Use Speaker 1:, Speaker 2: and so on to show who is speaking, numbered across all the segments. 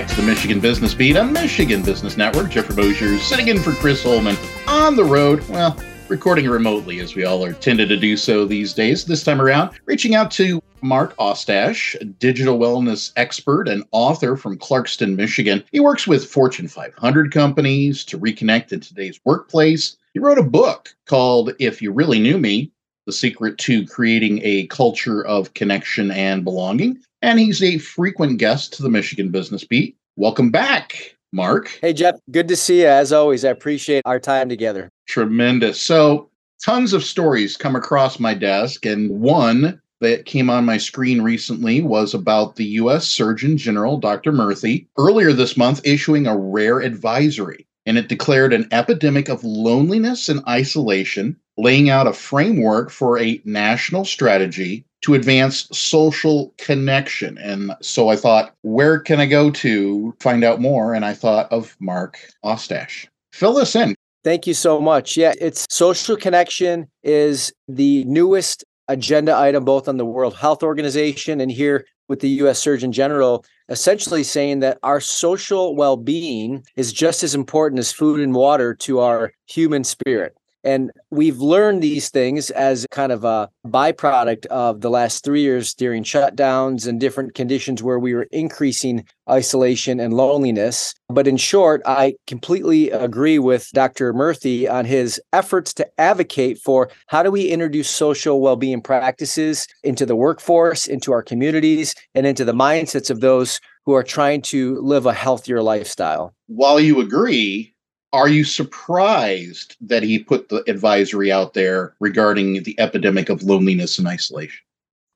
Speaker 1: back to the Michigan Business Beat on Michigan Business Network. Jeffrey Mosher sitting in for Chris Holman on the road. Well, recording remotely as we all are tended to do so these days. This time around, reaching out to Mark Ostach, a digital wellness expert and author from Clarkston, Michigan. He works with Fortune 500 companies to reconnect in today's workplace. He wrote a book called If You Really Knew Me The Secret to Creating a Culture of Connection and Belonging and he's a frequent guest to the Michigan Business Beat. Welcome back, Mark.
Speaker 2: Hey, Jeff. Good to see you. As always, I appreciate our time together.
Speaker 1: Tremendous. So, tons of stories come across my desk, and one that came on my screen recently was about the U.S. Surgeon General, Dr. Murthy, earlier this month issuing a rare advisory. And it declared an epidemic of loneliness and isolation, laying out a framework for a national strategy to advance social connection. And so I thought, where can I go to find out more? And I thought of Mark Ostach. Fill this in.
Speaker 2: Thank you so much. Yeah, it's social connection is the newest agenda item both on the World Health Organization and here with the US Surgeon General essentially saying that our social well-being is just as important as food and water to our human spirit. And we've learned these things as kind of a byproduct of the last three years during shutdowns and different conditions where we were increasing isolation and loneliness. But in short, I completely agree with Dr. Murthy on his efforts to advocate for how do we introduce social well being practices into the workforce, into our communities, and into the mindsets of those who are trying to live a healthier lifestyle.
Speaker 1: While you agree, are you surprised that he put the advisory out there regarding the epidemic of loneliness and isolation?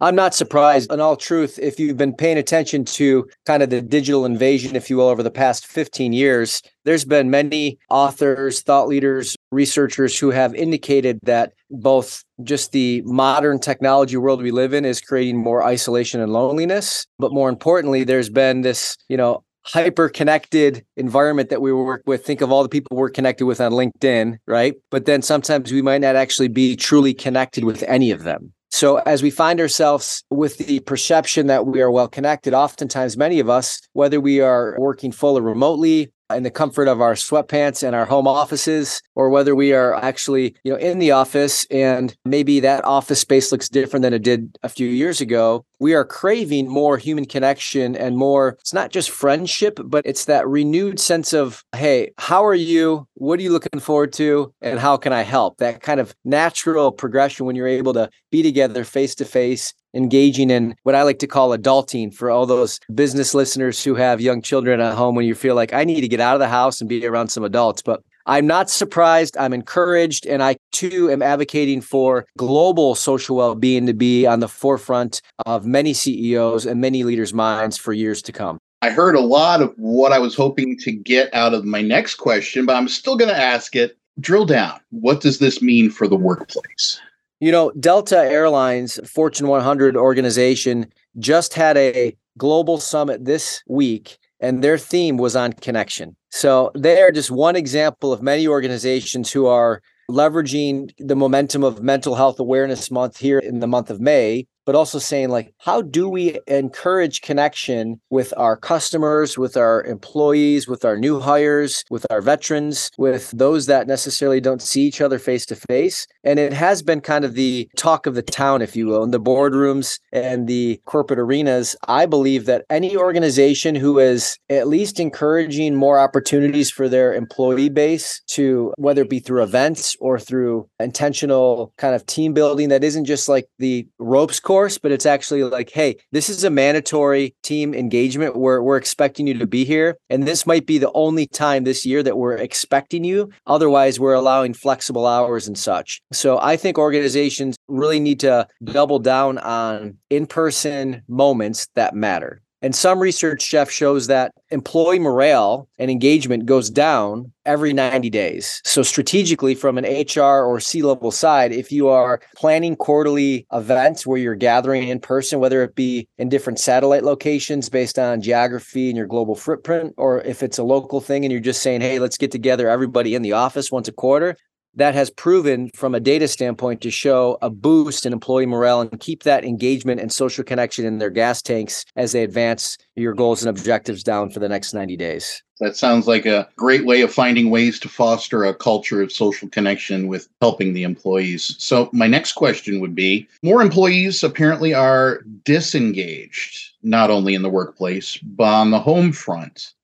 Speaker 2: I'm not surprised. In all truth, if you've been paying attention to kind of the digital invasion, if you will, over the past 15 years, there's been many authors, thought leaders, researchers who have indicated that both just the modern technology world we live in is creating more isolation and loneliness. But more importantly, there's been this, you know, hyper connected environment that we work with. Think of all the people we're connected with on linkedin right? But then sometimes we might not actually be truly connected with any of them. So as we find ourselves with the perception that we are well connected oftentimes many of us whether we are working full or remotely in the comfort of our sweatpants and our home offices or whether we are actually you know in the office and maybe that office space looks different than it did a few years ago we are craving more human connection and more it's not just friendship but it's that renewed sense of hey how are you? What are you looking forward to? And how can i help? That kind of natural progression when you're able to be together face to face engaging in what I like to call adulting for all those business listeners who have young children at home when you feel like I need to get out of the house and be around some adults. But I'm not surprised. I'm encouraged. And I too am advocating for global social well being to be on the forefront of many CEOs and many leaders' minds for years to come.
Speaker 1: I heard a lot of what I was hoping to get out of my next question, but I'm still going to ask it. Drill down. What does this mean for the workplace?
Speaker 2: You know, Delta Airlines, Fortune 100 organization, just had a global summit this week, and their theme was on connection. So they are just one example of many organizations who are leveraging the momentum of Mental Health Awareness Month here in the month of May but also saying like how do we encourage connection with our customers with our employees with our new hires with our veterans with those that necessarily don't see each other face to face? And it has been kind of the talk of the town if you will in the boardrooms and the corporate arenas. I believe that any organization who is at least encouraging more opportunities for their employee base to whether it be through events or through intentional kind of team building that isn't just like the ropes course course, but it's actually like, hey, this is a mandatory team engagement where we're expecting you to be here. And this might be the only time this year that we're expecting you. Otherwise, we're allowing flexible hours and such. So I think organizations really need to double down on in person moments that matter. And some research, Jeff, shows that employee morale and engagement goes down every 90 days. So, strategically, from an HR or C level side, if you are planning quarterly events where you're gathering in person, whether it be in different satellite locations based on geography and your global footprint, or if it's a local thing and you're just saying, hey, let's get together everybody in the office once a quarter, that has proven from a data standpoint to show a boost in employee morale and keep that engagement and social connection in their gas tanks as they advance your goals and objectives down for the next 90 days.
Speaker 1: That sounds like a great way of finding ways to foster a culture of social connection with helping the employees. So, my next question would be more employees apparently are disengaged, not only in the workplace, but on the home front.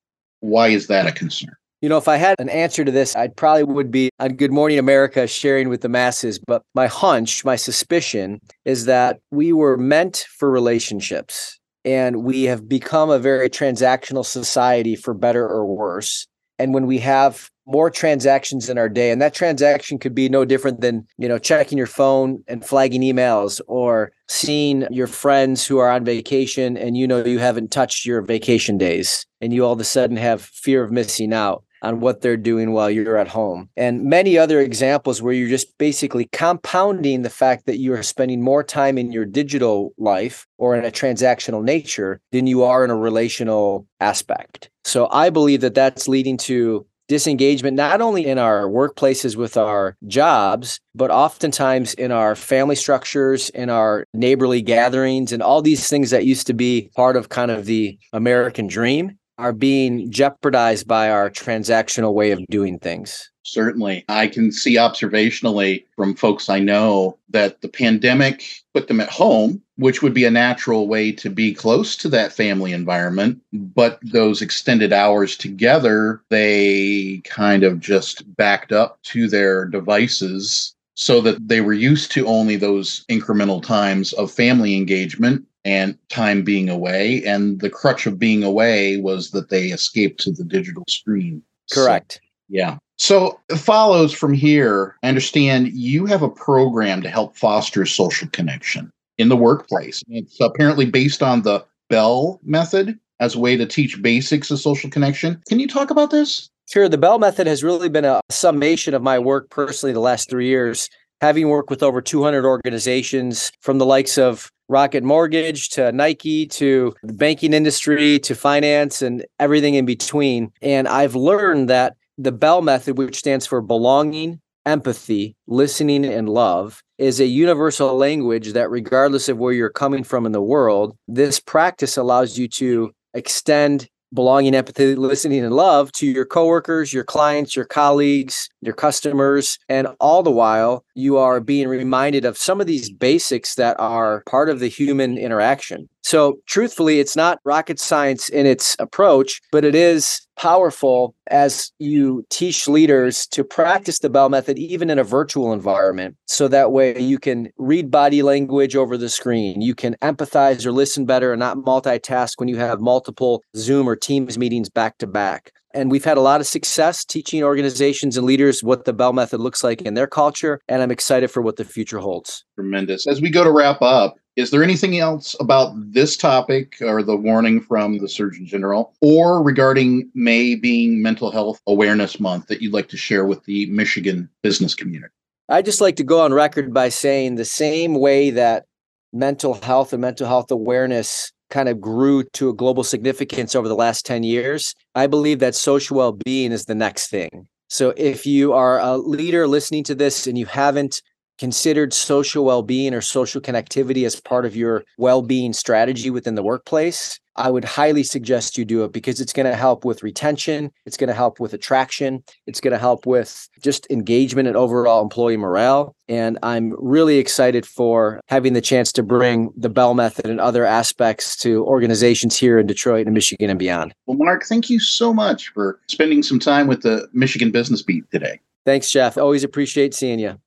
Speaker 1: Why is that a concern?
Speaker 2: You know, if I had an answer to this, I probably would be on Good Morning America sharing with the masses. But my hunch, my suspicion is that we were meant for relationships and we have become a very transactional society for better or worse. And when we have more transactions in our day and that transaction could be no different than you know checking your phone and flagging emails or seeing your friends who are on vacation and you know you haven't touched your vacation days and you all of a sudden have fear of missing out on what they're doing while you're at home. And many other examples where you're just basically compounding the fact that you are spending more time in your digital life or in a transactional nature than you are in a relational aspect. So I believe that that's leading to disengagement not only in our workplaces with our jobs but oftentimes in our family structures in our neighborly gatherings and all these things that used to be part of kind of the american dream are being jeopardized by our transactional way of doing things.
Speaker 1: Certainly. I can see observationally from folks I know that the pandemic put them at home, which would be a natural way to be close to that family environment. But those extended hours together, they kind of just backed up to their devices so that they were used to only those incremental times of family engagement and time being away. And the crutch of being away was that they escaped to the digital screen.
Speaker 2: Correct. So,
Speaker 1: yeah. So it follows from here. I understand you have a program to help foster social connection in the workplace. It's apparently based on the Bell method as a way to teach basics of social connection. Can you talk about this?
Speaker 2: Sure. The Bell method has really been a summation of my work personally the last three years, having worked with over 200 organizations from the likes of Rocket Mortgage to Nike to the banking industry to finance and everything in between. And I've learned that the Bell method, which stands for belonging, empathy, listening, and love, is a universal language that, regardless of where you're coming from in the world, this practice allows you to extend belonging, empathy, listening, and love to your coworkers, your clients, your colleagues, your customers. And all the while, you are being reminded of some of these basics that are part of the human interaction. So, truthfully, it's not rocket science in its approach, but it is powerful as you teach leaders to practice the Bell method even in a virtual environment. So that way you can read body language over the screen. You can empathize or listen better and not multitask when you have multiple Zoom or Teams meetings back to back. And we've had a lot of success teaching organizations and leaders what the Bell Method looks like in their culture. And I'm excited for what the future holds.
Speaker 1: Tremendous. As we go to wrap up, is there anything else about this topic or the warning from the Surgeon General or regarding May being Mental Health Awareness Month that you'd like to share with the Michigan business community?
Speaker 2: I'd just like to go on record by saying the same way that mental health and mental health awareness kind of grew to a global significance over the last 10 years, I believe that social well being is the next thing. So if you are a leader listening to this and you haven't considered social well-being or social connectivity as part of your well-being strategy within the workplace i would highly suggest you do it because it's going to help with retention it's going to help with attraction it's going to help with just engagement and overall employee morale. And i'm really excited for having the chance to bring the bell method and other aspects to organizations here in detroit and michigan and beyond.
Speaker 1: Well mark thank you so much for spending some time with the michigan business beat today.
Speaker 2: Thanks jeff. Always appreciate seeing you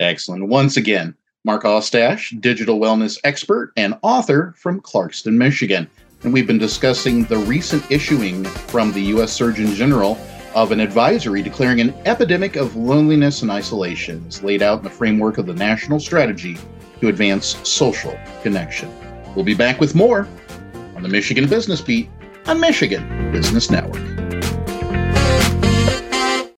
Speaker 1: Excellent. Once again, Mark Ostach, digital wellness expert and author from Clarkston, Michigan. And we've been discussing the recent issuing from the U.S. Surgeon General of an advisory declaring an epidemic of loneliness and isolation as laid out in the framework of the national strategy to advance social connection. We'll be back with more on the Michigan Business Beat on Michigan Business Network.